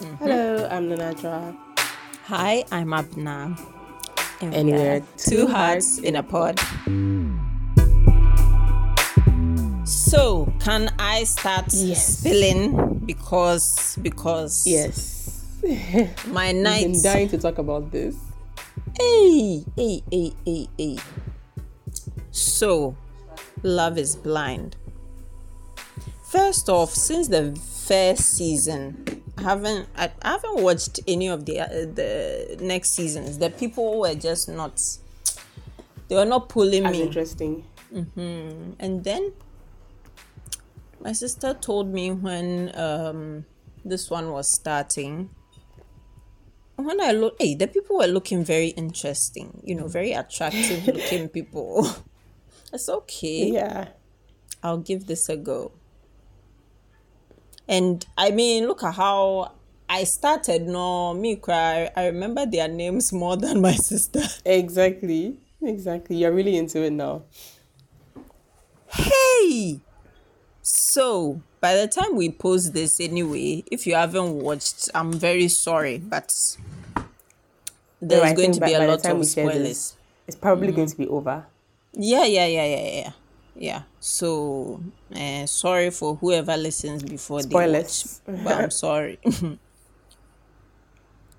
Mm-hmm. Hello, I'm Nana Adwoa. Hi, I'm Abena. And, we're two hearts in a pod. So, can I start Yes. spilling because because Yes. my night. I've been dying to talk about this. hey hey hey hey hey. So, love is blind. First off, since the first season, haven't I, I haven't watched any of the uh, the next seasons. The people were just not. They were not pulling As me. interesting. Mm-hmm. and then my sister told me when um, this one was starting. When I look, hey, the people were looking very interesting. You know, very attractive looking people. It's okay. Yeah. I'll give this a go. And I mean, look at how I started. No, me cry. I remember their names more than my sister. Exactly. Exactly. You're really into it now. Hey! So, by the time we post this anyway, if you haven't watched, I'm very sorry, but there's No, going to by- be a lot of share this- spoilers. It's probably mm-hmm. going to be over. Yeah, yeah, yeah, yeah, yeah. Yeah. So, uh, sorry for whoever listens before Spoilers. they watch, but I'm sorry.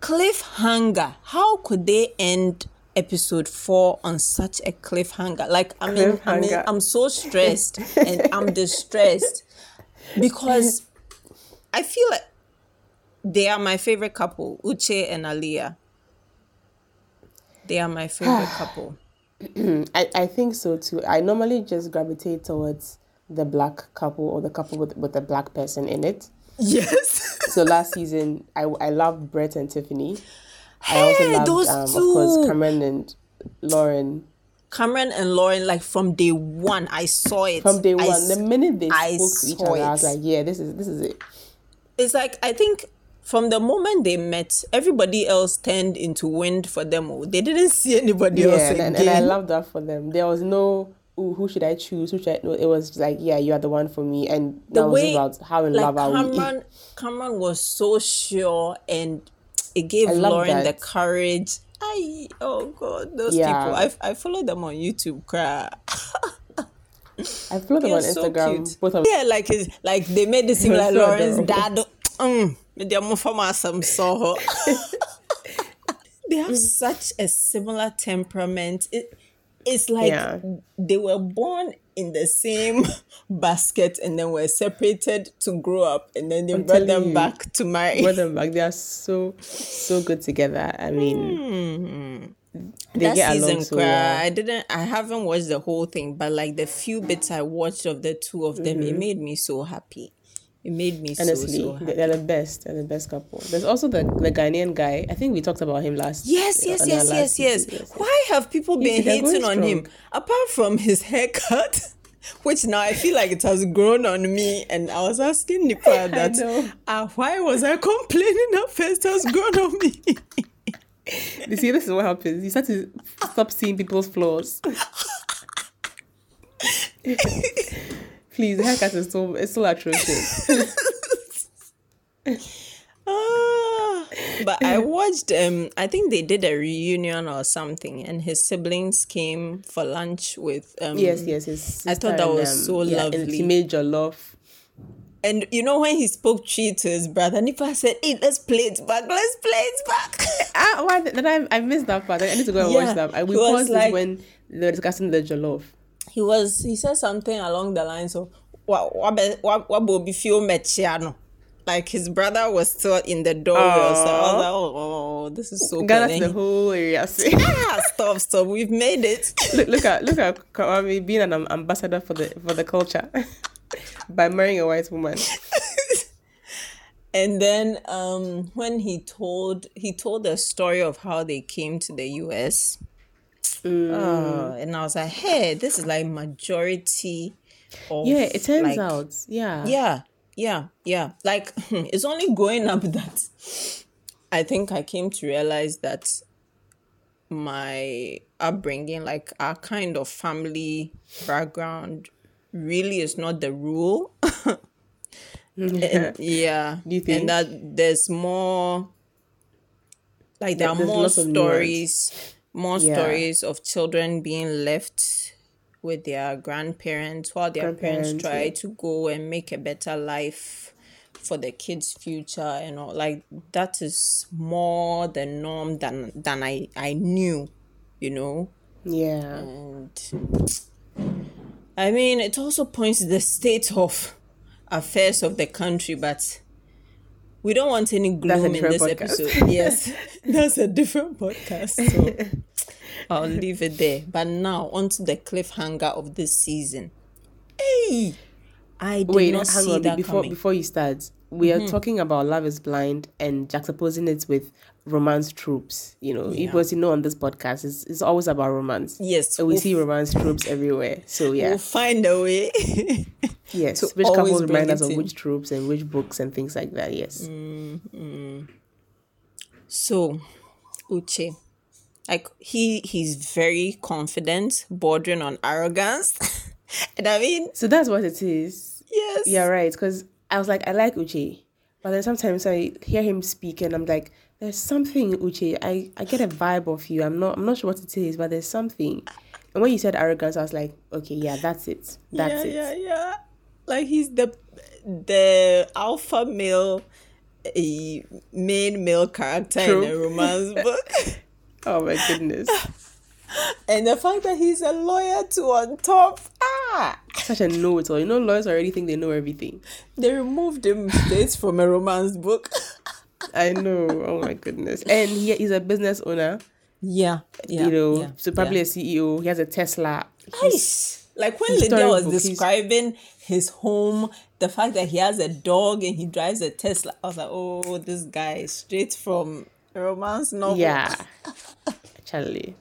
cliffhanger. How could they end episode four on such a cliffhanger? Like, I mean, i mean i'm so stressed and I'm distressed because I feel like they are my favorite couple, Uche and Aliyah. They are my favorite couple. I, I think so too. I normally just gravitate towards the black couple or the couple with, with a black person in it. Yes. So last season, I, I loved Brett and Tiffany. I also Hey, loved, those um, of course, two. Cameron and Lauren. Cameron and Lauren, like from day one, I saw it. From day I one, s- the minute they I spoke to each other, I was like, yeah, this is this is it. it's like I think from the moment they met, everybody else turned into wind for them. oh. They didn't see anybody else Yeah, and, again. and I love that for them. There was no, Ooh, who should I choose? Who should I? No, it was like, yeah, you are the one for me, and the that was way about how in like love are we. Cameron, Cameron was so sure, and it gave Lauren the courage. I oh god, those Yeah. people. I I follow them on YouTube. Cry. I followed them on so Instagram. cute. both of Yeah, like like they made it seem like Lauren's dad. Mm, they're more from us, I'm so. they have such a similar temperament. It, it's like Yeah. they were born in the same basket and then were separated to grow up, and then they brought them you. back to marry. brought them back. They are so so good together. I mean, they that get season, along so cry, well. I didn't. I haven't watched the whole thing, but like the few bits I watched of the two of them, it made me so happy. It made me. Honestly, so so they're the best. They're the best couple. There's also the the Ghanaian guy. I think we talked about him last. Yes, yes, yes, yes, season. yes. Why have people been hating on him? Apart from his haircut, which now I feel like it has grown on me, and I was asking Nipa that, uh, why was I complaining at first? It has grown on me. You see, this is what happens. You start to stop seeing people's flaws. Please, the haircut is so it's so atrocious. Ah, but I watched. Um, I think they did a reunion or something, and his siblings came for lunch with. Um, yes, yes, yes. I thought that was so And lovely. he made your love. And you know when he spoke Twi to his brother, Nipa said, "Hey, let's play it back. Let's play it back." Ah, why did I? I missed that part. I need to go and Yeah, watch that. I, we was paused like- when they were discussing the jollof. He was he said something along the lines of what what what will be feel mechiano like his brother was still in the door so I was like oh, oh this is so Ghana's good the whole area. Ah, stop stop. We've made it. Look, look at look at Kwame being an ambassador for the for the culture by marrying a white woman. and then um when he told he told the story of how they came to the US Mm. oh, and I was like hey this is like majority of Yeah, it turns like, out. Yeah. yeah yeah yeah like it's only going up that i think i came to realize that my upbringing like our kind of family background really is not the rule And- yeah. Do you think? And that there's more like there There- are more stories, more Yeah. stories of children being left with their grandparents while their parents try yeah. to go and make a better life for the kids' future and all like that is more the norm than than I, I knew, you know. Yeah. And I mean, it also points to the state of affairs of the country, but we don't want any gloom in this podcast. episode. Yes, that's a different podcast. So I'll leave it there. But now, on to the cliffhanger of this season. Hey, I did Wait, not hang see on. that Before coming. Mm-hmm. before you start, we are talking about Love Is Blind and juxtaposing it with romance tropes. You know, Yeah. because you know on this podcast, it's, it's always about romance. Yes, So we we'll see romance tropes everywhere. So yeah, We'll find a way. yes. Which couples remind us of which tropes and which books and things like that. Yes. Mm-hmm. So, Uche, like he he's very confident, bordering on arrogance. and I mean, So that's what it is. yes. Yeah, right. Because I was like, I like Uche, but then sometimes I hear him speak and I'm like, there's something Uche. I I get a vibe of you. I'm not I'm not sure what it is, but there's something. And when you said arrogance, I was like, okay, yeah, that's it. That's yeah, it. yeah, yeah. Like he's the the alpha male a main male character True. in a romance book. Oh my goodness. and the fact that he's a lawyer too on top. Ah Such a know it all. You know, lawyers already think they know everything. they removed him straight from a romance book. I know. Oh my goodness. And he, he's a business owner, Yeah. yeah you know, yeah, so probably yeah. a CEO. He has a Tesla. Nice. Like when Lydia was describing his home, the fact that he has a dog and he drives a Tesla, I was like, oh, this guy is straight from romance novel. Yeah. Charlie.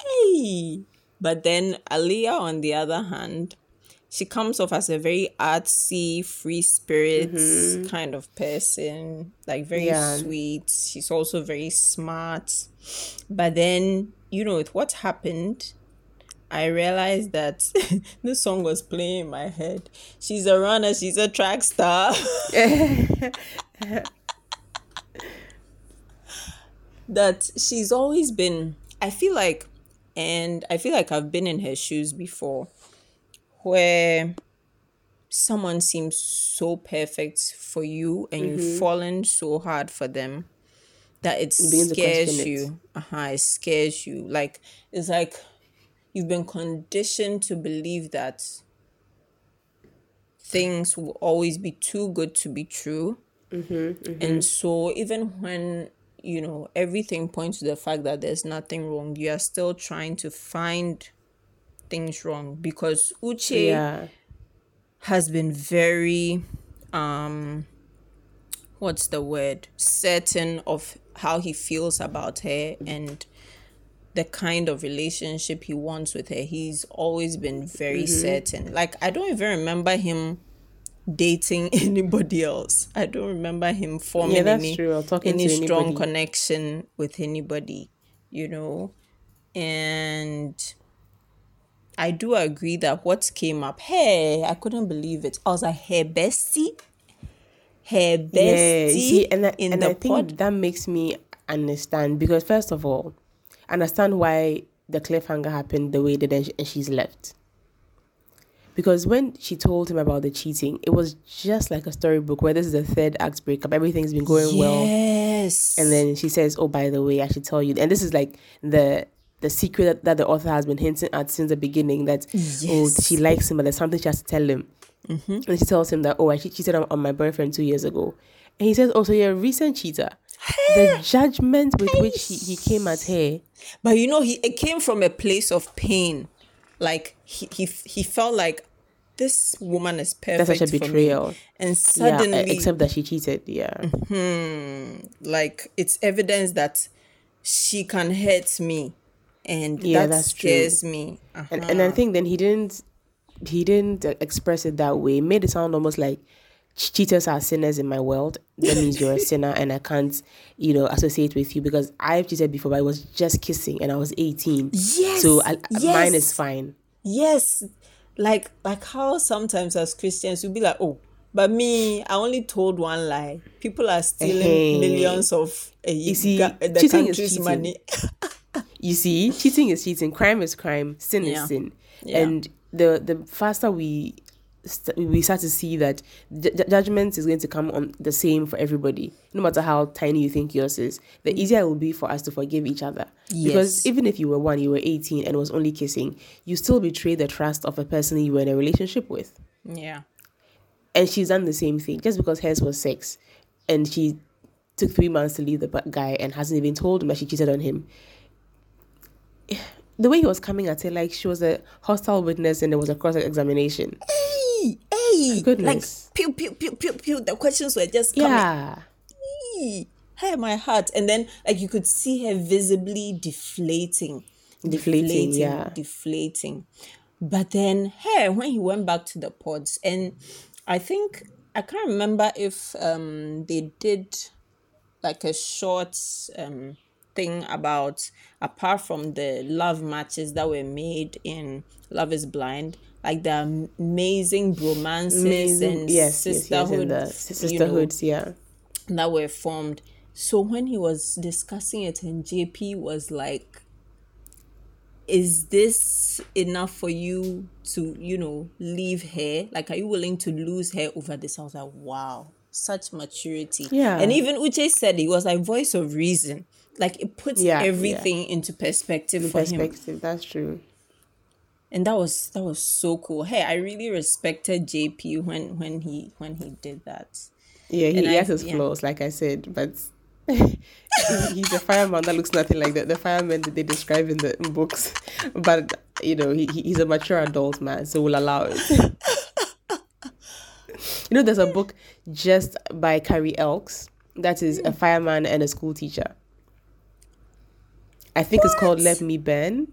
Hey. But then Aliyah, on the other hand, she comes off as a very artsy, free spirit mm-hmm. kind of person, like very Yeah. sweet. She's also very smart. But then, you know, with what happened, I realized that this song was playing in my head. She's a runner, she's a track star. that she's always been I feel like and I feel like I've been in her shoes before where someone seems so perfect for you and you've fallen so hard for them that it scares you. Uh-huh, it scares you. Like it's like you've been conditioned to believe that things will always be too good to be true. And so even when you know everything points to the fact that there's nothing wrong, you are still trying to find things wrong because Uche Yeah. has been very um what's the word? Certain of how he feels about her and the kind of relationship he wants with her. He's always been very certain. Like i don't even remember him dating anybody else. I don't remember him forming Yeah, any, true, or talking any strong connection with anybody you know? And I do agree that what came up, hey, I couldn't believe it. I was like, her bestie, her bestie Yeah, see, and I, and the I think pod. that makes me understand because first of all, understand why the cliffhanger happened the way it did and, sh- and she's left. Because when she told him about the cheating, it was just like a storybook where this is the third act breakup. Everything's been going well. Yes. And then she says, "Oh, by the way, I should tell you." And this is like the the secret that, that the author has been hinting at since the beginning. That oh, she likes him, but there's something she has to tell him. Mm-hmm. And she tells him that oh, I che- cheated on, on my boyfriend two years ago, and he says, "Oh, so you're a recent cheater." the judgment with which he, he came at her, But you know, he it came from a place of pain. Like he he, he felt like this woman is perfect. that's such a betrayal. And Yeah, suddenly, e- except that she cheated. Yeah, mm-hmm. like it's evidence that she can hurt me, and Yeah, that that's true. scares me. Uh-huh. and and I think then he didn't he didn't express it that way. It made it sound almost like cheaters are sinners in my world. That means you're a sinner, and I can't, you know, associate with you because I've cheated before, but I was just kissing, and I was 18. Yes, So I, mine is fine. Yes. Like like how sometimes as Christians we'll be like, oh, But me, I only told one lie. People are stealing Hey. millions of uh, You see, ga- the country's money. You see, cheating is cheating, crime is crime, sin Yeah. is sin, Yeah. and the the faster we st- we start to see that ju- ju- judgment is going to come on the same for everybody, no matter how tiny you think yours is. The mm. easier it will be for us to forgive each other. Because even if you were one, you were eighteen, and was only kissing, you still betray the trust of a person you were in a relationship with. yeah. and she's done the same thing just because hers was sex and she took three months to leave the guy and hasn't even told him that she cheated on him the way he was coming at it like she was a hostile witness and there was a cross examination Hey, hey, Goodness. like pew pew pew pew pew. The questions were just coming. yeah Hey, hey, my heart, and then like you could see her visibly deflating, Deflating, yeah. deflating. But then, hey, when he went back to the pods, and I think I can't remember if um they did like a short um thing about apart from the love matches that were made in Love is Blind, like the amazing bromances Amazing. and yes yes yes sisterhood, and the you know, sisterhoods yeah that were formed. So when he was discussing it, and JP was like, "Is this enough for you to, you know, leave her? Like, are you willing to lose her over this?" I was like, "Wow, such maturity." Yeah. And even Uche said it was like voice of reason. Like it puts Yeah, yeah. everything into perspective for him. That's true. And that was that was so cool. Hey i really respected jp when when he when he did that. Yeah he, he has his yeah. flaws like i said but he's a fireman that looks nothing like the, the fireman that they describe in the books. But you know he, he- he's a mature adult man so we'll allow it. You know there's a book just by carrie elks that is a fireman and a school teacher i think it's called let me burn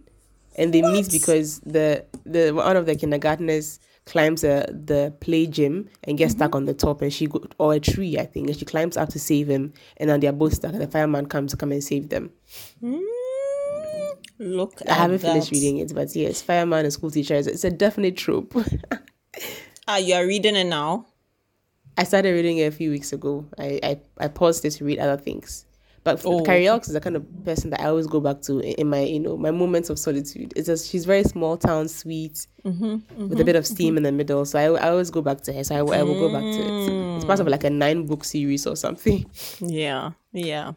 and they meet because the the one of the kindergartners climbs a, the play gym and gets stuck on the top and she go or a tree i think and she climbs up to save him. And then they're both stuck and the fireman comes to come and save them. Mm, look i haven't finished reading it but yes fireman and school teacher it's a definite trope. Ah you are reading it now? I started reading it a few weeks ago. I i, I paused it to read other things but Oh, Carrie is the kind of person that I always go back to in my, you know, my moments of solitude. It's just she's very small town, sweet, Mm-hmm, with a bit of steam in the middle. So I, I always go back to her. So I, I will go back to it. It's part of like a nine book series or something. yeah yeah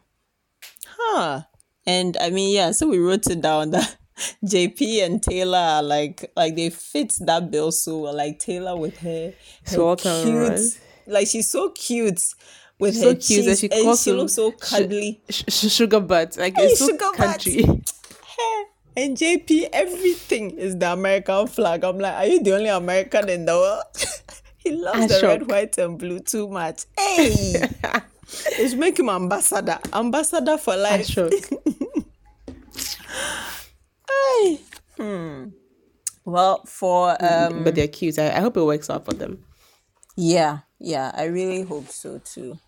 huh and i mean yeah so we wrote it down that jp and taylor are like like they fit that bill so well like taylor with her, her town, cute right? like she's so cute with her so cute and she and she looks so cuddly Sh- sh- sugar butt, like Hey, it's so sugar country. And JP, everything is the American flag. I'm like, are you the only American in the world? he loves I'm the red, white, and blue too much. Hey, it's make him ambassador, ambassador for life. Hey. Hmm. Well, for um, but they're cute. I, I hope it works out for them. yeah, yeah, I really hope so too.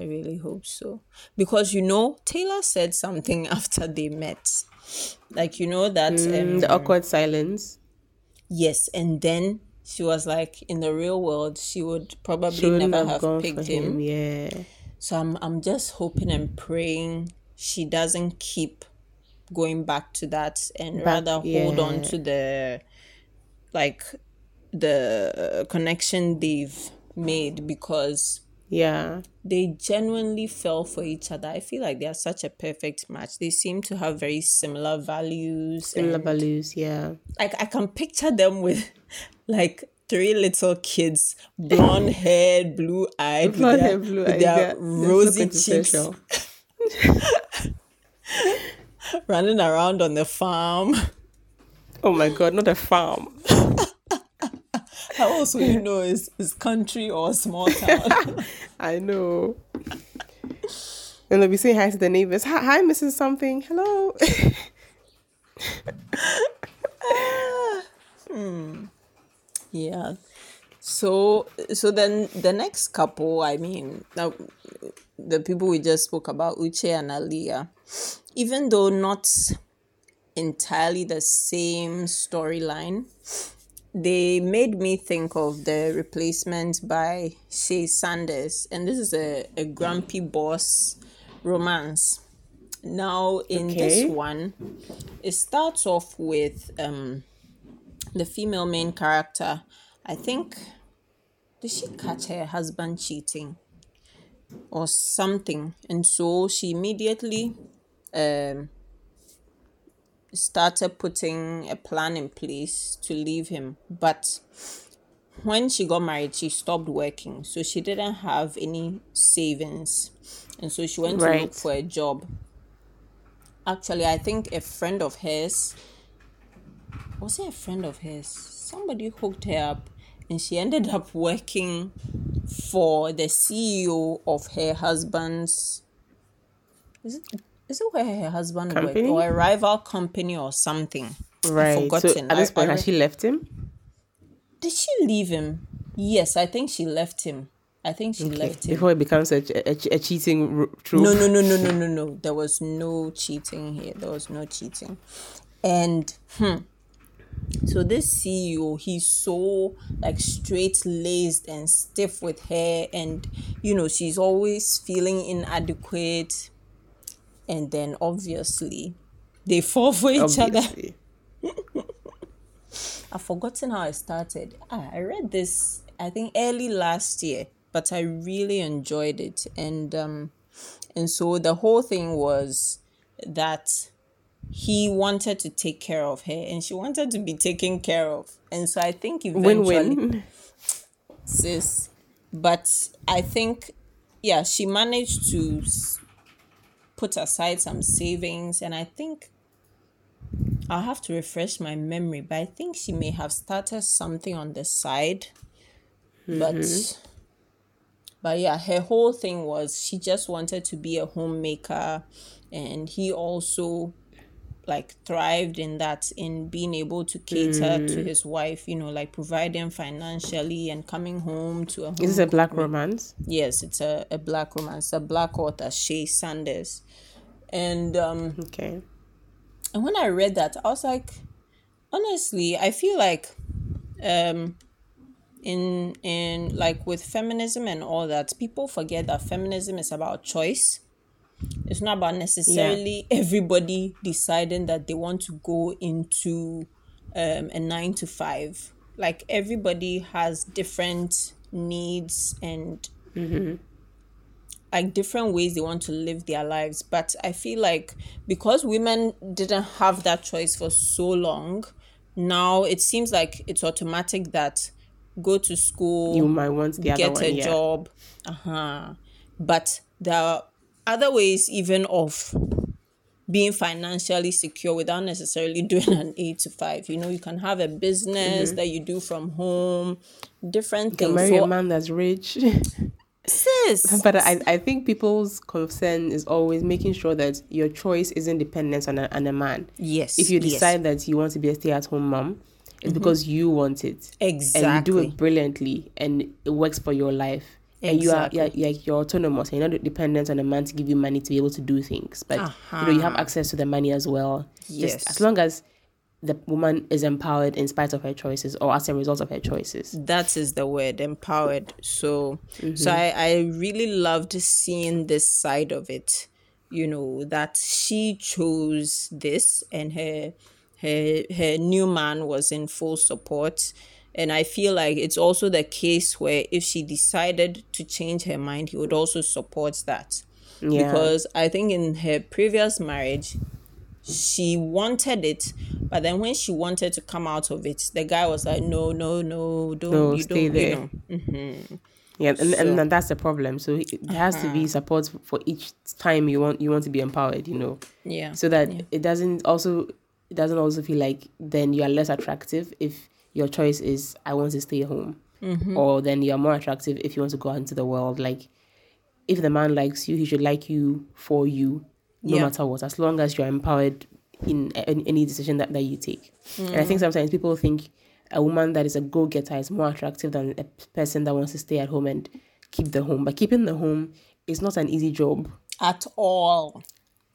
I really hope so because you know Taylor said something after they met, like you know that um, Mm, the awkward silence. Yes, and then she was like, in the real world, she would probably She never have, have, picked him. him. Yeah. So I'm, I'm just hoping and praying she doesn't keep going back to that and rather hold on to the, like, the connection they've made because Yeah. they genuinely fell for each other. I feel like they are such a perfect match. They seem to have very similar values. Similar values. Yeah. like I can picture them with like three little kids, blonde haired, blue eyed, with Blonde their, hair, blue their yeah. Rosy cheeks, running around on the farm. Oh my god, not a farm. How else will you know is is country or small town? I know. And they'll be saying hi to the neighbors. Hi, hi Mrs. Something. Hello. hmm. yeah. So so then the next couple, I mean, now the people we just spoke about, Uche and Aliyah, even though not entirely the same storyline, they made me think of the replacement by Shay Sanders, and this is a, a grumpy boss romance. Now, in Okay. this one, it starts off with um, the female main character. I think, did she catch her husband cheating or something? And so she immediately um, started putting a plan in place to leave him. But when she got married, she stopped working. So she didn't have any savings. And so she went to look for a job. Actually, I think a friend of hers was it a friend of hers? Somebody hooked her up and she ended up working for the CEO of her husband's is it is it where her husband Company? worked or a rival company or something? Right. I've So forgotten. at this point, I has re- she left him? Did she leave him? Yes, I think she left him. I think she left him. Before it becomes a, a, a cheating trope. No, no, no, no, no, no, no. There was no cheating here. There was no cheating. And hmm, so this CEO, he's so like straight laced and stiff with hair, and you know, she's always feeling inadequate. And then obviously they fall for each other. I've forgotten how I started. Ah, I read this I think early last year, but I really enjoyed it. And um and so the whole thing was that he wanted to take care of her and she wanted to be taken care of. And so I think eventually Win-win. sis. But I think, yeah, she managed to put aside some savings, and I think I'll have to refresh my memory. But I think she may have started something on the side, but. Mm-hmm. But yeah, her whole thing was she just wanted to be a homemaker, and he also like thrived in that in being able to cater to his wife you know like providing financially and coming home to a home Is this a black romance? yes it's a, a black romance a black author shay sanders and um Okay. and when i read that i was like honestly i feel like um in in like with feminism and all that people forget that feminism is about choice it's not about necessarily everybody deciding that they want to go into um, a nine to five like everybody has different needs and like different ways they want to live their lives but i feel like because women didn't have that choice for so long now it seems like it's automatic that go to school You might want the other get one. a yeah. job uh-huh but there are other ways even of being financially secure without necessarily doing an eight to five you know you can have a business that you do from home different Mm-hmm. You can things marry So, a man that's rich. sis but I, I think people's concern is always making sure that your choice isn't dependent on a, on a man. yes If you yes. decide that you want to be a stay at home mom, it's because you want it. Exactly. And you do it brilliantly and it works for your life. And you are Exactly. you're, you're, you're autonomous and you're not dependent on a man to give you money to be able to do things. But you know, you have Uh-huh. access to the money as well. Yes. Just as long as the woman is empowered in spite of her choices or as a result of her choices. that is the word empowered so Mm-hmm. so I, I really loved seeing this side of it you know that she chose this and her her her new man was in full support and i feel like it's also the case where if she decided to change her mind he would also support that Yeah. because i think in her previous marriage she wanted it but then when she wanted to come out of it the guy was like no no no don't No, you stay don't there. you know Yeah, and, So- Uh-huh. and, that's the problem. So it- there has to be support for each time you want you want to be empowered, you know, yeah so that it doesn't also it doesn't also feel like then you are less attractive if your choice is I want to stay home, Mm-hmm. or then you are more attractive if you want to go out into the world. Like if the man likes you, he should like you for you, no Yeah. matter what, as long as you're empowered in, in any decision that, that you take. And I think Mm. sometimes people think a woman that is a go getter is more attractive than a person that wants to stay at home and keep the home. But keeping the home is not an easy job. at all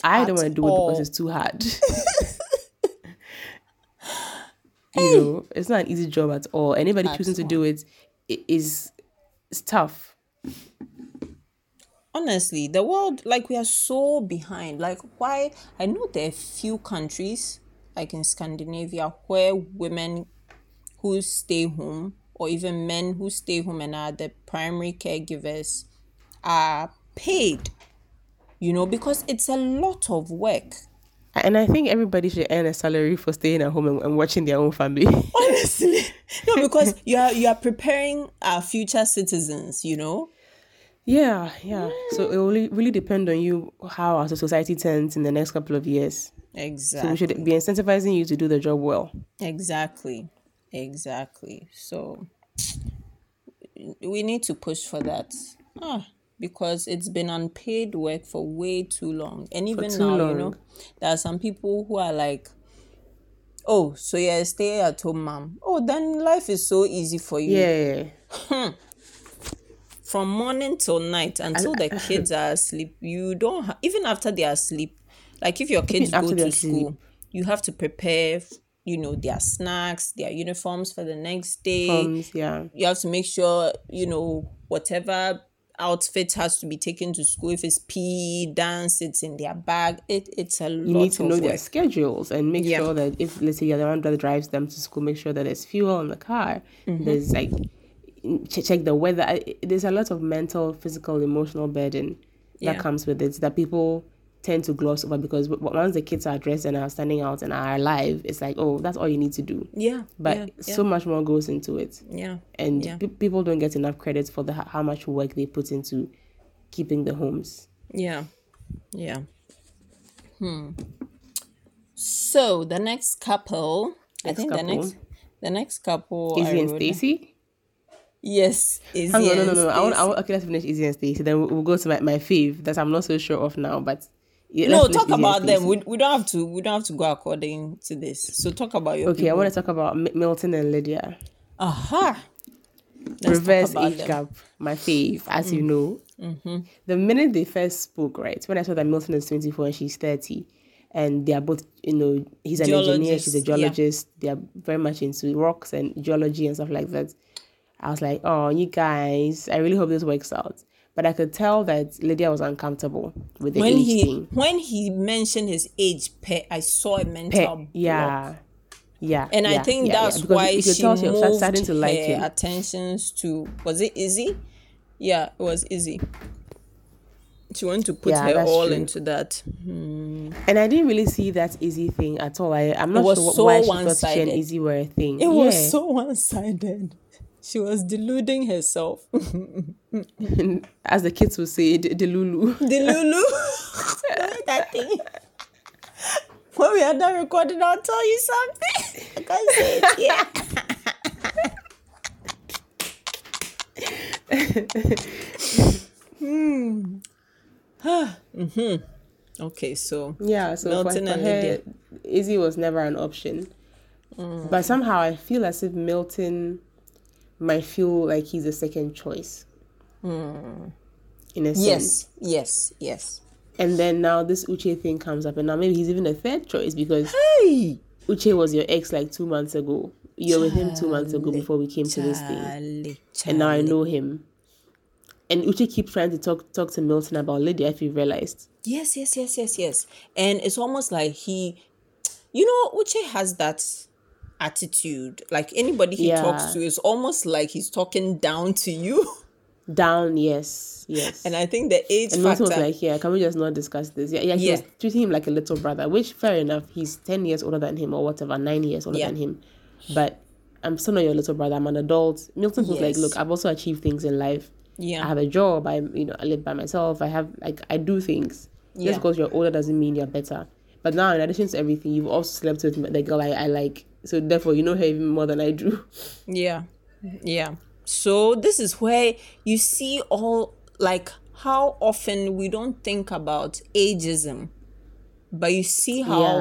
I At don't want to do it because it's too hard. You know, it's not an easy job at all. Anybody At choosing to do it i- is it's tough. honestly the world like we are so behind like why i know there are few countries like in scandinavia where women who stay home or even men who stay home and are the primary caregivers are paid you know because it's a lot of work And I think everybody should earn a salary for staying at home and, and watching their own family. honestly no because you are you are preparing our future citizens you know yeah, yeah. So it will really, really depend on you how our society turns in the next couple of years. Exactly. So we should be incentivizing you to do the job well. Exactly. Exactly. So we need to push for that. Ah, because it's been unpaid work for way too long. And even now, you know, there are some people who are like, Oh, so a stay at home mom. Oh, then life is so easy for you. Yeah. Hmm. From morning till night until the kids are asleep. You don't ha- even after they are asleep. Like if your kids go to school, you have to prepare, you know, their snacks, their uniforms for the next day. Comes, yeah. you have to make sure you know whatever outfit has to be taken to school if it's PE dance it's in their bag it it's a lot of You need to know work. their schedules and make Yeah. sure that if let's say you're the one that drives them to school, make sure that there's fuel in the car. Mm-hmm. There's like ch- check the weather. There's a lot of mental, physical, emotional burden Yeah. that comes with it that people tend to gloss over because once the kids are dressed and are standing out and are alive, it's like oh that's all you need to do. yeah But yeah, so much more goes into it, yeah and Yeah. pe- people don't get enough credit for the how much work they put into keeping the homes. yeah yeah hmm so the next couple i Next think the next the next couple I Izzy and Stacy. yes is Hang on, no, no, no. I want, I want, okay, let's finish Izzy and Stacy. Then we'll, we'll go to my, my fave that I'm not so sure of now. But no talk about them we, we don't have to we don't have to go according to this so talk about your Okay, I want to talk about Mi- Milton and Lydia. aha Let's Reverse age them. gap, my fave, as you mm. know. Mm-hmm. The minute they first spoke, right, when I saw that Milton is 24 and she's 30, and they are both, you know, he's an engineer, she's a Geologists, yeah. geologist, they are very much into rocks and geology and stuff like that. I was like, oh, you guys, I really hope this works out. But I could tell that Lydia was uncomfortable with the when age he thing. when he mentioned his age pet i saw a mental Pe- block. yeah. Yeah. and i think yeah, yeah. that's Because why you she tell she was starting to like her him. attentions to was it izzy yeah it was izzy she wanted to put Yeah, her all true. into that hmm. And I didn't really see that Izzy thing at all. I, I'm not sure so why she thought she one-sided. and Izzy were a thing. it was so one-sided she was deluding herself as the kids would say, the, the Lulu. the lulu that thing when we are done recording i'll tell you something i can't say it here hmm. okay so Yeah, so Milton for, for and her. Izzy was never an option. Mm. But somehow I feel as if Milton might feel like he's a second choice. In a sense. Mm. yes yes yes And then now this Uche thing comes up, and now maybe he's even a third choice because hey Uche was your ex like two months ago. You're with him two months ago before we came to this thing. Charlie, and now I know him. And Uche keeps trying to talk talk to Milton about Lydia. If you realized, Yes, yes, yes, yes, yes. And it's almost like he, you know, Uche has that attitude. Like anybody he Yeah. talks to, is almost like he's talking down to you. down, yes, yes. And I think the age And factor. Was like, "Yeah, can we just not discuss this?" Yeah, yeah. He Yeah. was treating him like a little brother, which fair enough. He's ten years older than him, or whatever, nine years older Yeah. than him. But I'm still not your little brother. I'm an adult. Milton was like, "Look, I've also achieved things in life. Yeah, I have a job. I, you know, I live by myself. I have like I do things. Yeah. Just because you're older doesn't mean you're better. But now, in addition to everything, you've also slept with the girl I, I like. So therefore, you know her even more than I do. yeah, yeah. So this is where you see all like how often we don't think about ageism, but you see how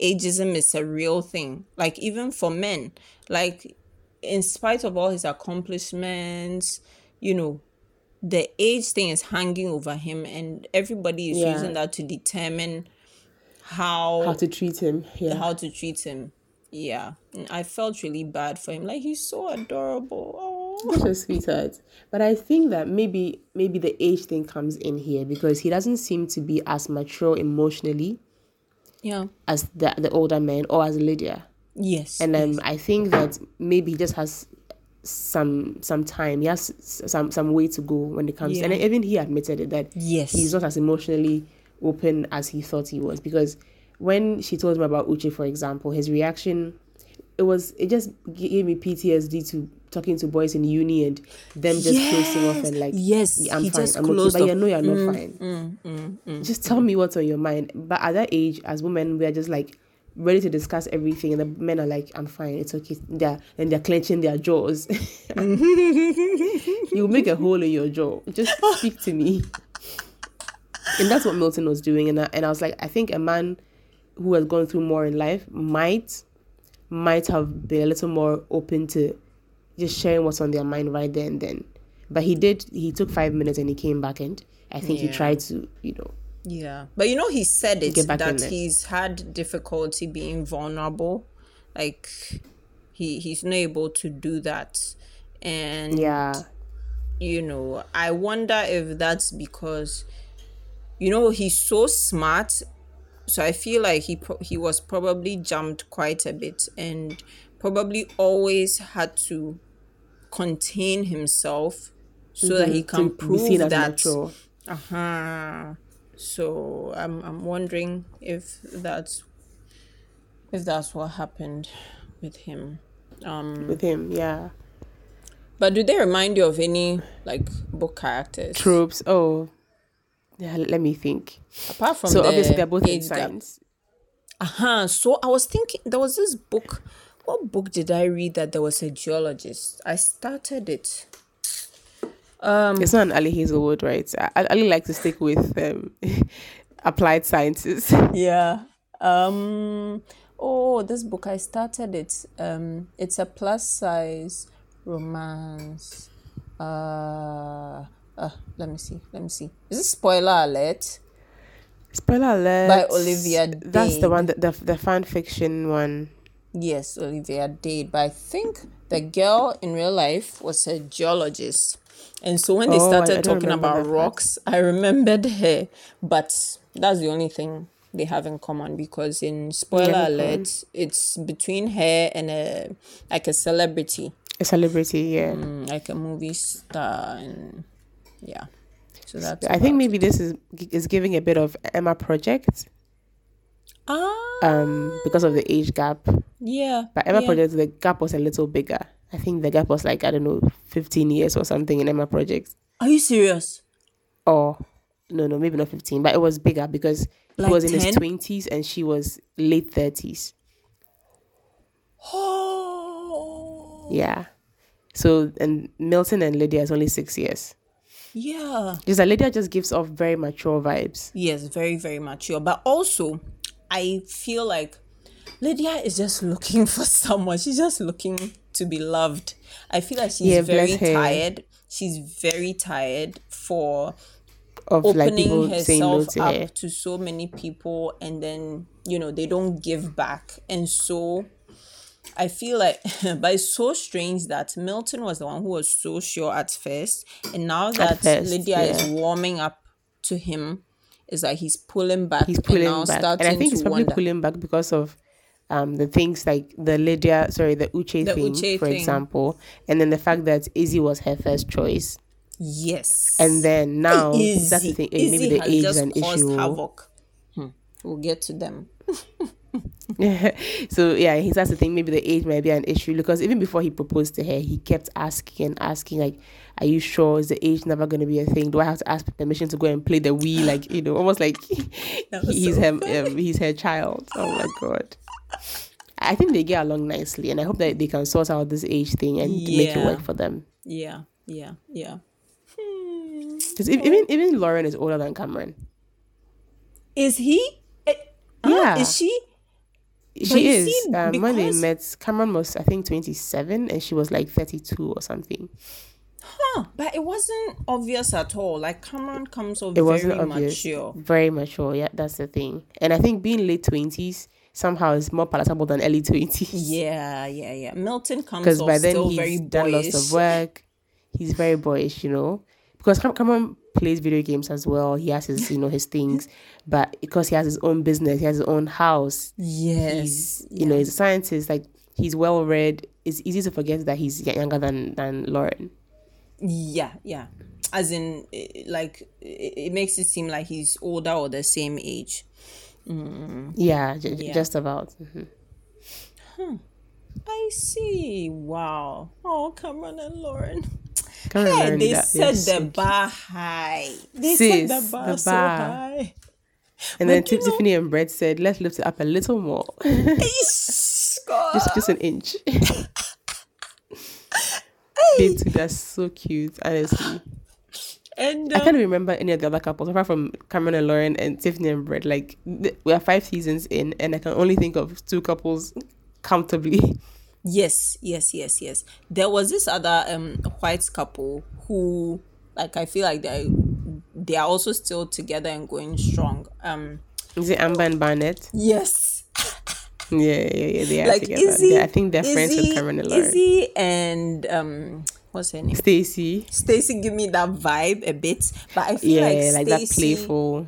yeah, ageism is a real thing. Like even for men, like in spite of all his accomplishments, you know, the age thing is hanging over him, and everybody is Yeah. using that to determine how how to treat him. Yeah, how to treat him. Yeah, I felt really bad for him. Like he's so adorable. Oh. Such a sweetheart. But I think that maybe maybe the age thing comes in here because he doesn't seem to be as mature emotionally Yeah. as the the older men or as Lydia. Yes. And um, I think that maybe he just has some some time. He has some some way to go when it comes. And even he admitted it that Yes. he's not as emotionally open as he thought he was because when she told him about Uche, for example, his reaction it was it just gave me PTSD to talking to boys in uni and them just closing off and like Yes, "Yeah, I'm he fine just I'm okay. But you. Mm, know you're not fine. just tell me what's on your mind. But at that age as women we are just like ready to discuss everything and the men are like I'm fine it's okay. They're and they're clenching their jaws. You make a hole in your jaw. Just speak to me. And that's what Milton was doing. And I, and I was like I think a man who has gone through more in life might might have been a little more open to just sharing what's on their mind right there and then. But he did he took five minutes and he came back and I think he tried to you know Yeah, but you know, he said it that he's had difficulty being vulnerable. Like he he's not able to do that, and yeah. you know, I wonder if that's because you know he's so smart. So I feel like he pro- he was probably jumped quite a bit and probably always had to contain himself so that he can Mm-hmm. to prove that uh-huh. So I'm I'm wondering if that's if that's what happened with him. Um with him yeah but do they remind you of any like book characters? tropes oh yeah let me think Apart from so the obviously they're both in gap. science Uh-huh. So I was thinking there was this book. What book did I read that there was a geologist? I started it. Um, it's not an Ali Hazelwood right I, I really like to stick with um, applied sciences Yeah. Um oh this book I started it. Um it's a plus size romance. Uh uh let me see. Let me see. Is this spoiler alert? spoiler alert By Olivia that's the one that the, the fan fiction one Yes, Olivia did. But I think the girl in real life was a geologist. And so when they Oh, I- I started talking about that part. rocks, I remembered her. But that's the only thing they have in common because in spoiler Yeah, alert, it's between her and a like a celebrity, a celebrity yeah mm, like a movie star, and yeah. So that's I think maybe this is is giving a bit of Emma Project ah um because of the age gap. yeah. But Emma yeah. Project the gap was a little bigger. I think the gap was like I don't know, fifteen years or something in Emma Project. Are you serious? oh no, no, maybe not fifteen, but it was bigger because Like he was in his twenties and she was late thirties. Oh Yeah. So and Milton and Lydia is only six years. Yeah. Just that Lydia just gives off very mature vibes. Yes, very, very mature. But also, I feel like Lydia is just looking for someone. She's just looking to be loved. I feel like she's Yeah, very tired. She's very tired for Of like opening no herself to up her. to so many people and then, you know, they don't give back. And so I feel like, but it's so strange that Milton was the one who was so sure at first. And now that first, Lydia is warming up to him, it's like he's pulling back He's pulling and now back. And I think he's probably wonder. pulling back because of um the things like the Lydia sorry, the Uche The thing, Uche for thing. example. And then the fact that Izzy was her first choice. Yes. And then now Izzy, that's the thing. Izzy Maybe the age is an issue. havoc. Hmm. We'll get to them. so yeah, he starts to think Maybe the age might be an issue because even before he proposed to her, he kept asking and asking, like, "Are you sure? Is the age never going to be a thing? Do I have to ask permission to go and play the Wii? Like, you know, almost like he's so her, um, he's her child. Oh my god." I think they get along nicely, and I hope that they can sort out this age thing and make it work for them. Yeah, yeah, yeah. Hmm. Because even even Lauren is older than Cameron. Is he? Eh. Yeah. Is she? She you is. um, when they met, Cameron was I think twenty seven, and she was like thirty two or something. Huh. But it wasn't obvious at all. Like Cameron comes off It wasn't very obvious. mature. Very mature. Yeah, that's the thing. And I think being late twenties somehow is more palatable than early twenties. Yeah, yeah, yeah. Milton comes because by then still he's done lots of work. He's very boyish, you know. Because Cam- Cameron plays video games as well. He has his, you know, his things, but because he has his own business, he has his own house. Yes, He's, you know, he's a scientist. Like he's well read. It's easy to forget that he's younger than than Lauren. yeah, yeah. As in, like, it, makes it seem like he's older or the same age. Yeah, j- Yeah. just about. Mhm. I see. Wow. Oh, Cameron and Lauren. Can't Hey, they set Yes. the bar high. They Sis, set the bar, the so high. And then Tiffany and Brett said, "Let's lift it up a little more, just just an inch." They two, that's so cute, honestly. and I um, can't remember any of the other couples apart from Cameron and Lauren and Tiffany and Brett. Like th- we are five seasons in, and I can only think of two couples comfortably. Yes, yes, yes, yes. There was this other um white couple who like I feel like they they are also still together and going strong. Um Is it Amber and Barnett? yes. Yeah, yeah, yeah. They are Like together. Izzy, They- I think they're friends Izzy, with Cameron and Lauren. Izzy and um what's her name? Stacy. Stacy give me that vibe a bit, but I feel Yeah, like like, that playful.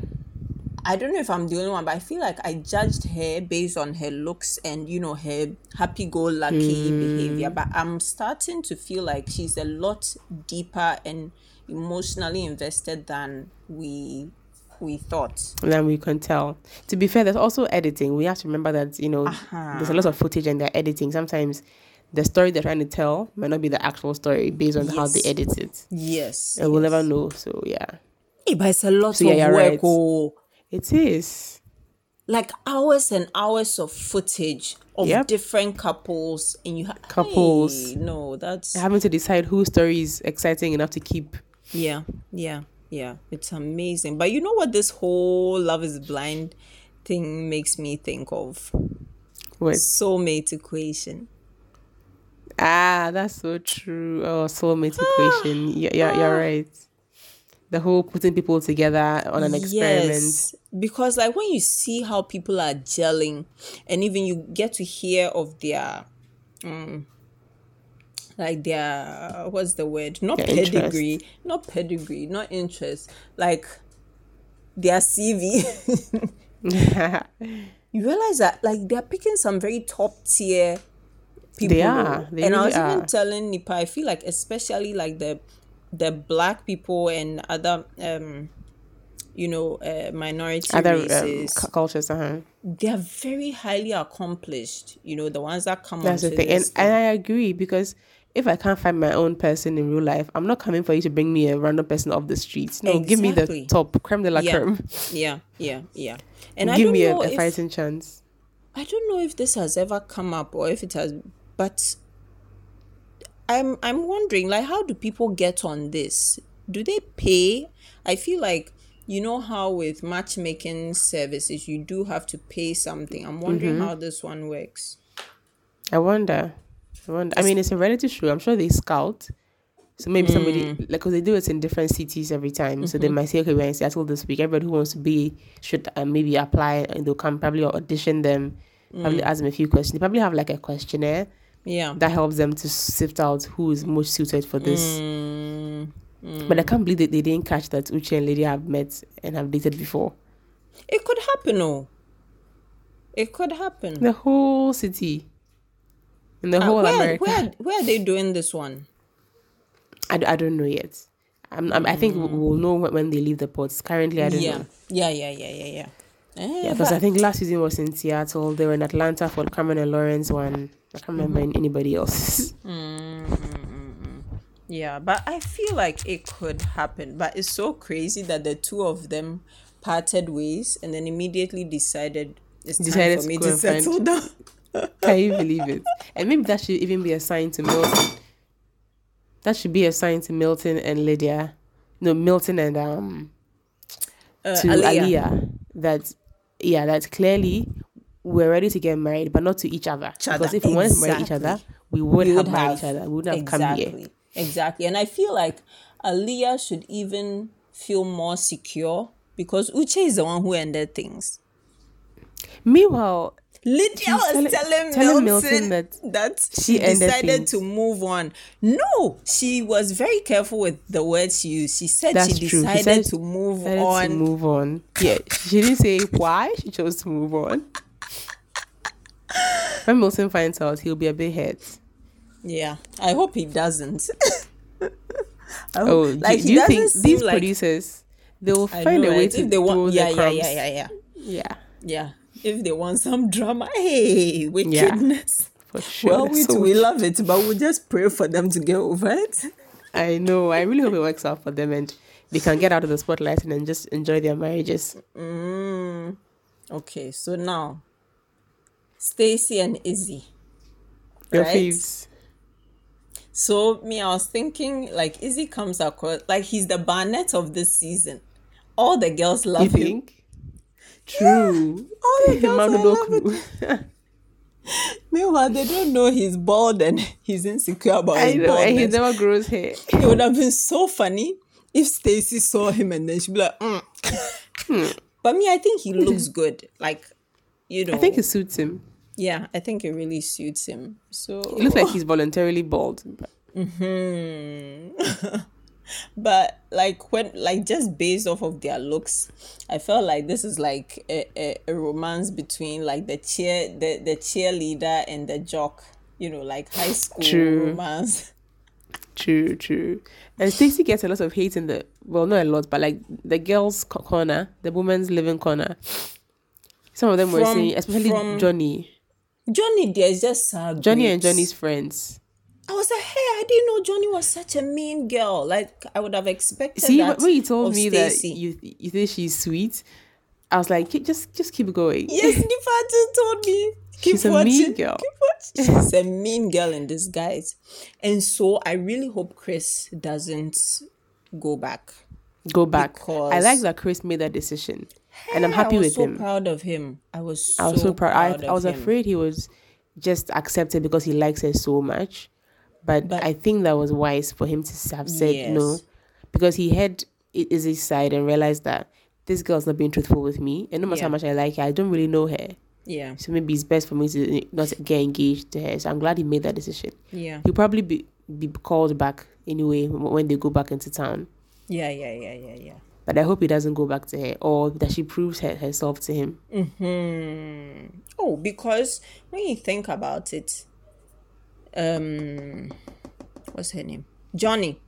I don't know if I'm the only one, but I feel like I judged her based on her looks and you know her happy-go-lucky Hmm. behavior. But I'm starting to feel like she's a lot deeper and emotionally invested than we we thought. Then we can tell. To be fair, there's also editing. We have to remember that you know Uh-huh. there's a lot of footage and they're editing. Sometimes the story they're trying to tell might not be the actual story based on how they edit it, Yes, and we'll never know. So yeah, Hey, but it's a lot So, yeah, of work. right. Oh, it is. like hours and hours of footage of Yep. different couples, and you ha- Couples. Hey, no, that's Having to decide whose story is exciting enough to keep. Yeah, yeah, yeah. It's amazing. But you know what this whole Love is Blind thing makes me think of? What? Soulmate equation. Ah, that's so true. Oh, soulmate equation. Yeah, yeah, you're right. The whole putting people together on an experiment. Yes, because like when you see how people are gelling, and even you get to hear of their, um, like their what's the word? Not Their interest. pedigree, not pedigree, not interest. Like their CV. you realize that like they're picking some very top tier people. They are. They and I really was even are. telling Nipa, I feel like especially like the the black people and other um you know uh, minority Other um, races cu- cultures, uh-huh. they are very highly accomplished you know the ones that come That's the thing. And, and I agree because if I can't find my own person in real life, I'm not coming for you to bring me a random person off the streets. No, give me the top, creme de la yeah creme. yeah yeah yeah and I give don't me a, a if, fighting chance. I don't know if this has ever come up or if it has, but I'm I'm wondering like how do people get on this? Do they pay? I feel like you know how with matchmaking services you do have to pay something. I'm wondering Mm-hmm. how this one works. I wonder. I wonder. I mean, it's a reality show. I'm sure they scout. So maybe somebody, Mm. like, because they do it in different cities every time. So Mm-hmm. they might say, okay, we're in Seattle this week. Everybody who wants to be should uh, maybe apply and they'll come probably audition them, probably Mm. ask them a few questions. They probably have like a questionnaire Yeah. that helps them to sift out who is most suited for this. Mm, But I can't believe that they didn't catch that Uche and Lydia have met and have dated before. it could happen, oh. It could happen. The whole city. In the Uh, whole where, America. where where are they doing this one? i, I don't know yet. I'm, I'm, I think we- we'll know when when they leave the ports. Currently, I don't yeah. know. yeah, yeah, yeah, yeah, yeah. Eh, Yeah, because I think last season was in Seattle. They were in Atlanta for Cameron and Lauren's one. I can't remember Mm-hmm. anybody else. Yeah, but I feel like it could happen. But it's so crazy that the two of them parted ways and then immediately decided it's time Decided for to me to and find- settle down. Can you believe it? And maybe that should even be a sign to Milton. That should be a sign to Milton and Lydia. No, Milton and um Uh, to Aliyah. Aliyah. that yeah, that's clearly we're ready to get married, but not to each other. Each other, Because if we wanted to marry each other, we would We have would married have- each other. We wouldn't have come here. Exactly. And I feel like Aliyah should even feel more secure because Uche is the one who ended things. Meanwhile, Lydia was telling- telling, telling Milton, Milton that, that she, she decided to move on. No, she was very careful with the words she used. She said That's she true. She decided said- to move Decided on. To move on. Yeah, she didn't say why she chose to move on. When Milton finds out, he'll be a bit hurt. Yeah, I hope he doesn't. Hope- Oh, like do, do you think these like producers they will find know, a way to if they want, throw yeah, the yeah, yeah, yeah, yeah, yeah, yeah. If they want some drama, hey, Yeah. wickedness. for sure. Well, we So too, we love it, but we'll just pray for them to get over it. I know. I really hope it works out for them and they can get out of the spotlight and then just enjoy their marriages. Mm. Okay, so now Stacy and Izzy. Your Right. faves. So me, I was thinking like Izzy comes across like he's the Barnett of this season. All the girls love You him. think? True. All the girls don't know. Meanwhile, they don't know he's bald and he's insecure about I his know, and he never grows hair. It would have been so funny if Stacy saw him and then she'd be like, mm. but me, I think he looks good. Like, you know, I think it suits him. yeah, I think it really suits him. So It looks like he's voluntarily bald. but- but like when like just based off of their looks i felt like this is like a, a, a romance between like the cheer the, the cheerleader and the jock you know like high school True. romance True, true. And stacy gets a lot of hate in the well, not a lot, but like the girls' corner, the women's living corner. Some of them were saying, especially from- Johnny, johnny there's just so Johnny and Johnny's friends. I was like hey i didn't know johnny was such a mean girl like i would have expected that. See, when you told me Stacey. that you you think she's sweet, I was like, just just keep going. Yes, Nifatu told me. Keep She's a mean girl. Keep watching. She's a mean girl in disguise. And so I really hope Chris doesn't go back. Go back. I like that Chris made that decision, and I'm happy I was with so him. proud of him. I was so, I was so proud. I, I was him. afraid he was just accepted because he likes her so much, but, But- I think that was wise for him to have said no, because he had I- his side and realized that this girl's not being truthful with me, and no matter Yeah. how much I like her, I don't really know her. Yeah, So maybe it's best for me to not get engaged to her. So I'm glad he made that decision. yeah, He'll probably be be called back anyway when they go back into town. yeah, yeah, yeah, yeah, yeah. But I hope he doesn't go back to her or that she proves her, herself to him. Hmm. Oh, because when you think about it, um, what's her name? Johnny.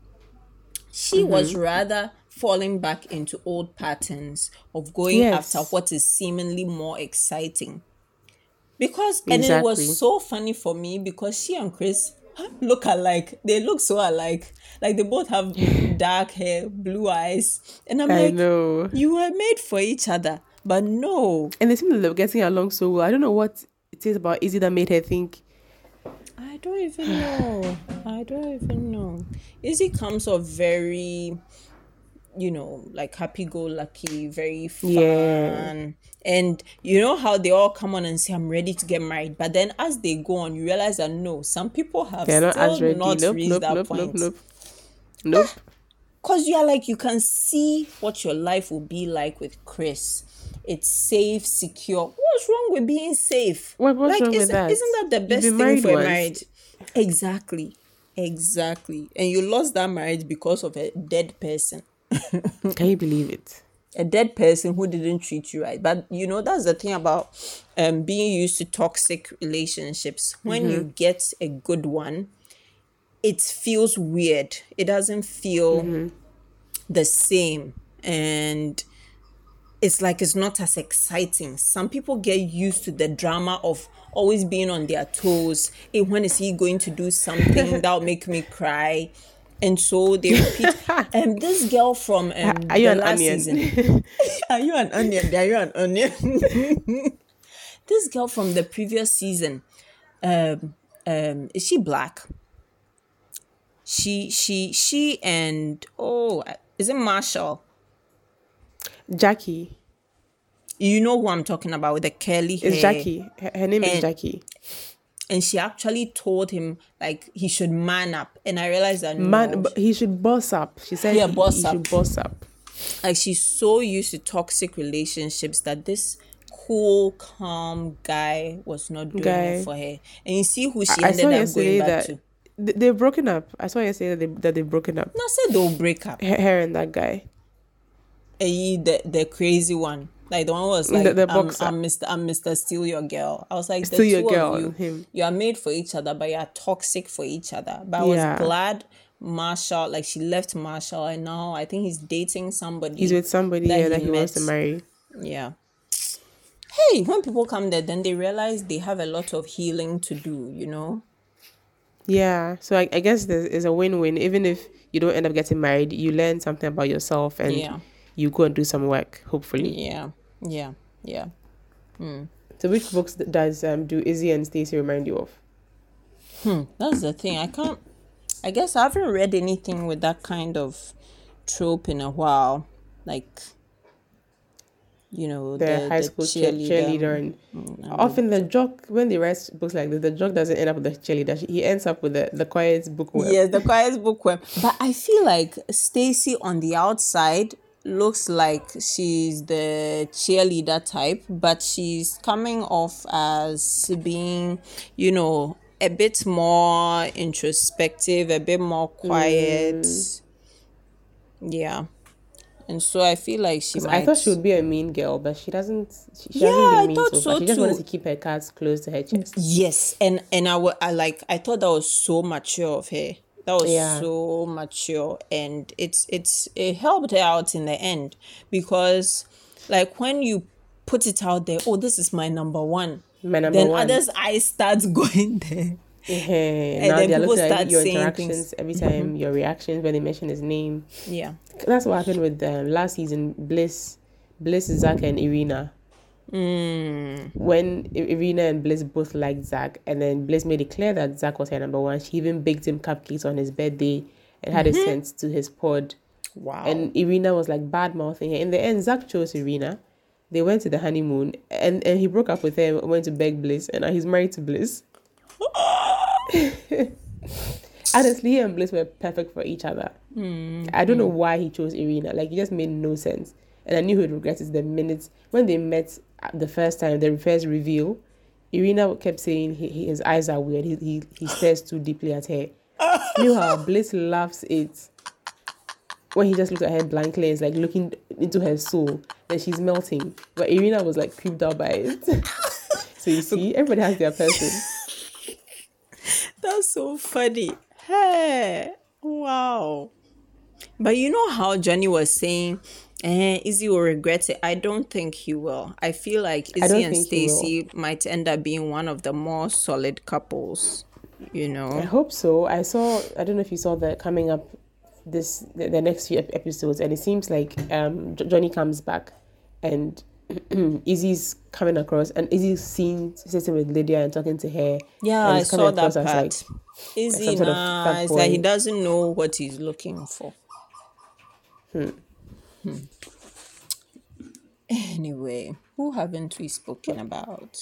She Mm-hmm. was rather falling back into old patterns of going Yes. after what is seemingly more exciting. Because and it was so funny for me because she and Chris look alike. They look so alike. Like they both have dark hair, blue eyes, and I'm I like, know. you were made for each other. But no, And they seem to be getting along so well. I don't know what it is about Izzy that made her think. I don't even know. I don't even know. Izzy comes off very, you know, like happy go lucky, very fun. Yeah. And you know how they all come on and say, I'm ready to get married. But then as they go on, you realize that no, some people have They're not still as ready. not Nope, reached nope, that nope, point. nope, nope. Ah, nope. Because you are like, you can see what your life will be like with Chris. It's safe, secure. What's wrong with being safe? What- what's like, wrong with isn't, that? Isn't that the best thing for a marriage? Exactly. Exactly. And you lost that marriage because of a dead person. Can you believe it? A dead person who didn't treat you right. But you know, that's the thing about um being used to toxic relationships. When Mm-hmm. you get a good one, it feels weird. It doesn't feel Mm-hmm. the same. And it's like it's not as exciting. Some people get used to the drama of always being on their toes. Hey, when is he going to do something that'll make me cry? And so they repeat. And this girl from um, Are you the an last onion? season. Are you an onion? Are you an onion? this girl from the previous season, um, um, is she black? She, she, she, and oh, is it Marshall? Jackie. You know who I'm talking about with the curly hair. It's Jackie. Her, her name is Jackie. And she actually told him like he should man up. And I realized that Man, no, but he should boss up. She said Yeah, he, boss he up. should boss up. like she's so used to toxic relationships that this cool, calm guy was not doing Guy. it for her. And you see who she I ended up going back that to. they've broken up. I saw yesterday that, they, that they've broken up. No, I said they'll break up. Her, her and that guy. The the crazy one. Like the one was like The- um, the I'm. I'm Mr. I'm Mr. Steal Your Girl. I was like the Steal Your two of Girl you, him. you are made for each other, but you are toxic for each other. But I was Yeah. glad Marshall, like she left Marshall, and now I think he's dating somebody. He's with somebody that here he that he wants to marry. Yeah. Hey, when people come there, then they realize they have a lot of healing to do. You know. Yeah. So I, I guess there's is a win-win. Even if you don't end up getting married, you learn something about yourself and Yeah. You go and do some work. Hopefully. Yeah. Yeah. Yeah. Hmm. So which books does um do Izzy and Stacey remind you of? Hmm, that's the thing. I can't. I guess I haven't read anything with that kind of trope in a while. Like, you know, The, the, high school cheer- cheerleader. cheerleader, and mm, often the jock when they write books like this, the jock doesn't end up with the cheerleader. He ends up with the the quiet bookworm. Yes, the quiet bookworm. But I feel like Stacy on the outside looks like she's the cheerleader type, but she's coming off as being, you know, a bit more introspective, a bit more quiet. Mm. Yeah. And so I feel like she might I thought she would be a mean girl, but she doesn't. She, she Yeah, I mean thought so so. She just wanted to keep her cards close to her chest. Yes, and and I I like I thought that was so mature of her. That was Yeah. so mature, and it's it's it helped out in the end because, like when you put it out there, oh, this is my number one. My number then one. others' eyes start going there. Eh, And now then people start your saying interactions things. every time, your reactions when they mention his name. Yeah. That's what happened with um, last season. Bliss, Bliss, Zach, and Irina. Mm. When Irina and Bliss both liked Zach, and then Bliss made it clear that Zach was her number one. She even baked him cupcakes on his birthday and had it sent to his pod. Wow. And Irina was like bad mouthing her. In the end, Zach chose Irina. They went to the honeymoon, and, and he broke up with her and went to beg Bliss, and now he's married to Bliss. Honestly, he and Bliss were perfect for each other. I don't know why he chose Irina. Like, it just made no sense. And I knew he would regret it the minute when they met uh, the first time, the first reveal. Irina kept saying he, he, his eyes are weird. He, he, he stares too deeply at her. Meanwhile, Bliss loves it when he just looks at her blankly is like looking into her soul and she's melting. But Irina was like creeped out by it. so you see, everybody has their person. That's so funny. Hey, wow. But you know how Johnny was saying, eh, Izzy will regret it. I don't think he will. I feel like Izzy and. Stacy might end up being one of the more solid couples. You know. I hope so. I saw. I don't know if you saw that coming up this the, the next few episodes, and it seems like um Jo- Johnny comes back, and Izzy's coming across, and Izzy's seen sitting with Lydia and talking to her. Yeah, I saw that part. like, Izzy some sort of nah, that he doesn't know what he's looking for. Hmm. Anyway, who haven't we spoken about?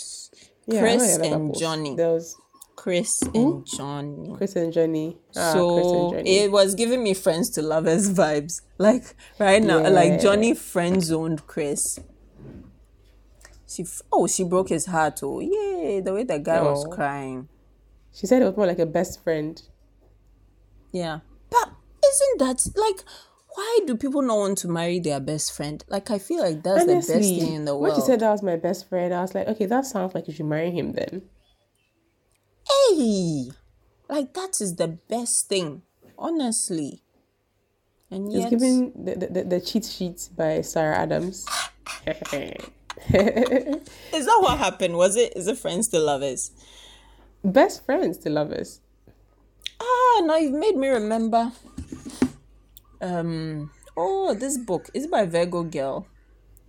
yeah, Chris and couples? Johnny. There was Chris and Johnny. Chris and Johnny. Ah, so and Johnny. it was giving me friends to lovers vibes. Like right now, Yeah. like Johnny friend zoned Chris. She f- oh she broke his heart. Oh yay! The way the guy was Oh. crying. She said it was more like a best friend. Yeah, but isn't that like? Why do people not want to marry their best friend? Like I feel like that's the best thing in the world. when she said that was my best friend, I was like, okay, that sounds like you should marry him then. hey, like that is the best thing, honestly. And It's yet, giving the, the, the, the cheat sheet by Sarah Adams. is that what happened? Was it? Is it friends to lovers? Best friends to lovers. Ah, now you've made me remember. Um. Oh, this book is by Virgo Girl.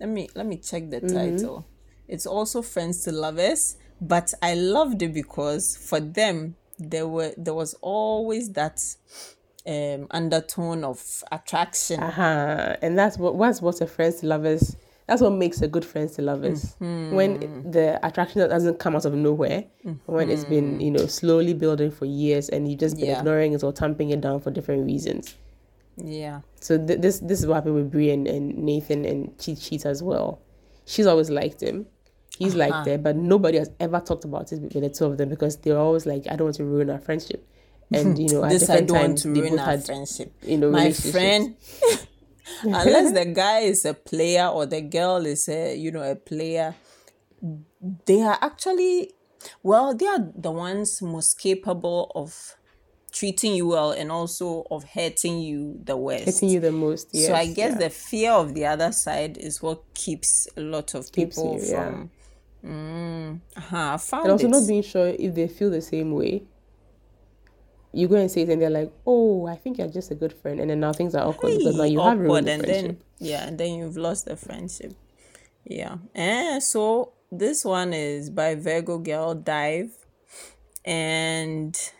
Let me let me check the title. It's also Friends to Lovers, but I loved it because for them there were there was always that um undertone of attraction. Uh-huh. And that's what what's what's a friends to lovers. That's what makes a good friends to lovers. When the attraction doesn't come out of nowhere, when it's been, you know, slowly building for years and you just been Yeah. ignoring it or tamping it down for different reasons. Yeah. So th- this this is what happened with Bree and, and Nathan and Cheat Cheat as well. She's always liked him. He's liked uh-huh. her, but nobody has ever talked about it with the two of them because they're always like, I don't want to ruin our friendship. And you know, at this I different don't want times to they ruin our had friendship. you know My friend, unless the guy is a player or the girl is a you know a player, they are actually well, they are the ones most capable of treating you well and also of hurting you the worst. Hurting you the most. Yes, so I guess yeah. the fear of the other side is what keeps a lot of Keeps people you, yeah. from. Mm, uh-huh, I found and also it. not being sure if they feel the same way. You go and say it, and they're like, "Oh, I think you're just a good friend," and then now things are awkward because now you have awkward ruined the and friendship. then yeah and then you've lost the friendship yeah and so this one is by virgo girl dive and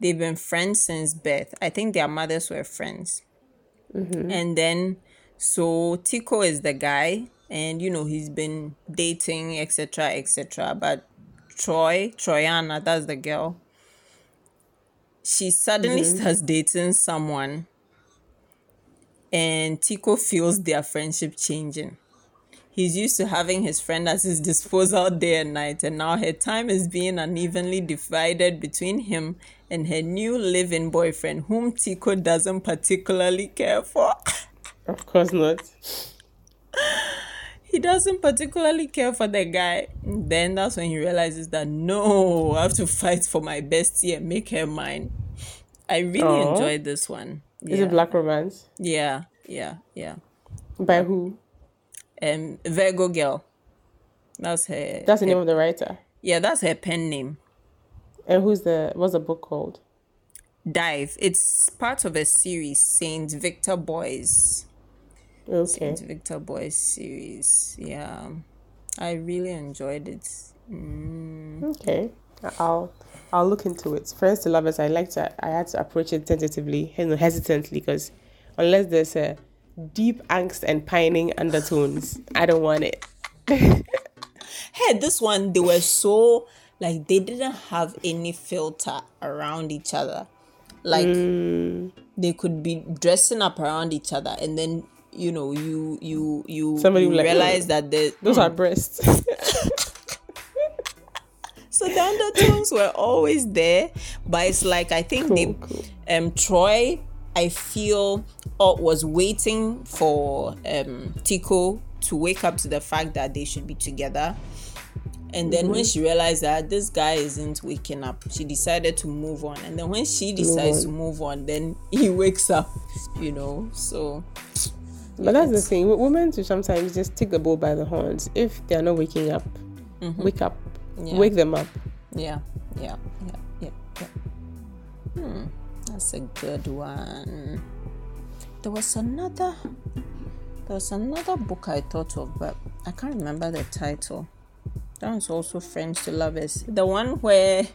they've been friends since birth. I think their mothers were friends. Mm-hmm. And then so tico is the guy and you know he's been dating etc etc but troy troyana that's the girl. She suddenly mm-hmm. starts dating someone and Tico feels their friendship changing. He's used to having his friend at his disposal day and night, and now her time is being unevenly divided between him and her new living boyfriend, whom Tico doesn't particularly care for. Of course not. he doesn't particularly care for the guy. Then that's when he realizes that no, I have to fight for my bestie and make her mine. I really Aw. enjoyed this one. Is it Black Romance? yeah, yeah, yeah. By who? Um Virgo girl. That's her. That's the her- name of the writer. yeah, that's her pen name. And who's the? What's the book called? Dive. It's part of a series, Saint Victor Boys. Okay. Saint Victor Boys series. Yeah, I really enjoyed it. Okay. I'll I'll look into it. Friends to lovers. I like to. I had to approach it tentatively, you know, hesitantly, because unless there's a deep angst and pining undertones, I don't want it. Hey, this one they were so like they didn't have any filter around each other. Like Mm. they could be dressing up around each other, and then you know you you you, Somebody you will like, realize that the Those are breasts. So the undertones were always there, but it's like I think they, Cool, cool. um, Troy, I feel, uh, was waiting for um Tico to wake up to the fact that they should be together. And then when she realized that this guy isn't waking up, she decided to move on. And then when she decides to move on, then he wakes up, you know. So But that's the thing. Women to sometimes just take the bull by the horns. If they're not waking up, wake up, Yeah. wake them up. yeah, yeah, yeah, yeah, yeah. Hmm, that's a good one. There was another. There was another book I thought of, but I can't remember the title. That was also Friends to Lovers. The one where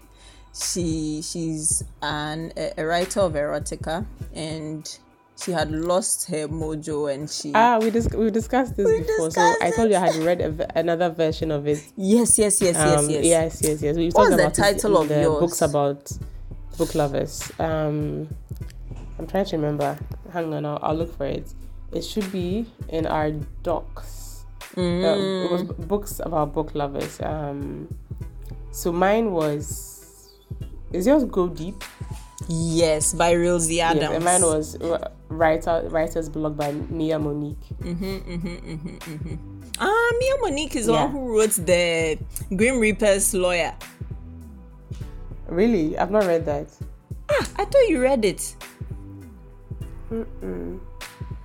she she's an a, a writer of erotica and she had lost her mojo and she Ah, we dis- we discussed this We before. discussed so I told you I had read a v- another version of it. yes yes yes yes Um, yes yes, yes, yes. We What's talked the about it title of the yours? books about book lovers. Um, I'm trying to remember. Hang on, I'll, I'll look for it. It should be in our docs. Mm. Um, it was books about book lovers. Um, so mine was. Is yours Go Deep? yes by Rosie Adams. Yes, and mine was uh, writer writer's blog by Mia Monique. Ah, Mia Monique is the Yeah. one who wrote the Grim Reaper's lawyer. Really, I've not read that. Ah, I thought you read it.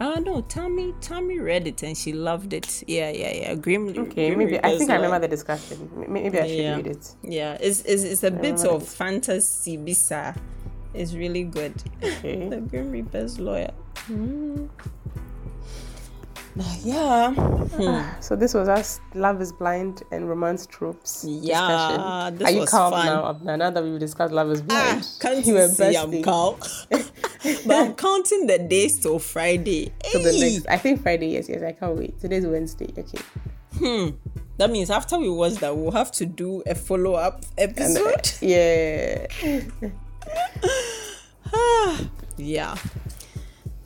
Ah no, Tommy Tommy read it and she loved it. Yeah, yeah, yeah. Grim. Okay, maybe I think I remember the discussion. Maybe I should Yeah. read it. Yeah, it's it's, it's a bit remember of fantasy, bisa. It's really good. Okay. the Grim Reaper's lawyer. Hmm. Yeah. Hmm. So this was us Love is Blind and Romance Tropes. Yeah, discussion. this Are you was calm fun. now, Abena? Now that we've discussed Love is Ah, Blind. can't you you see I'm calm? but I'm counting the days till Friday. So the next, I think Friday. Yes, yes. I can't wait. Today's Wednesday. Okay. Hmm. That means after we watch that, we'll have to do a follow up And, uh, episode. yeah. yeah.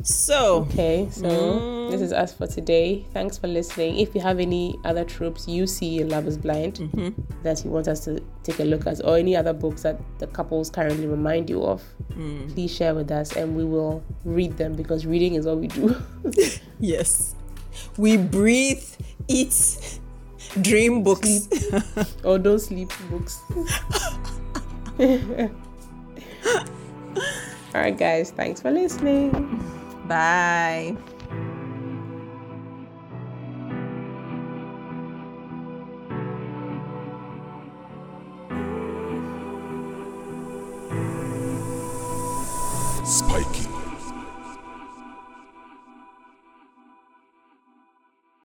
So, Okay, so mm. this is us for today. Thanks for listening. If you have any other tropes you see in Love is Blind mm-hmm. that you want us to take a look at, or any other books that the couples currently remind you of, mm. please share with us and we will read them because reading is what we do. yes, we breathe, eat, dream books. or don't sleep books. All right, guys, thanks for listening. Bye. Spiky.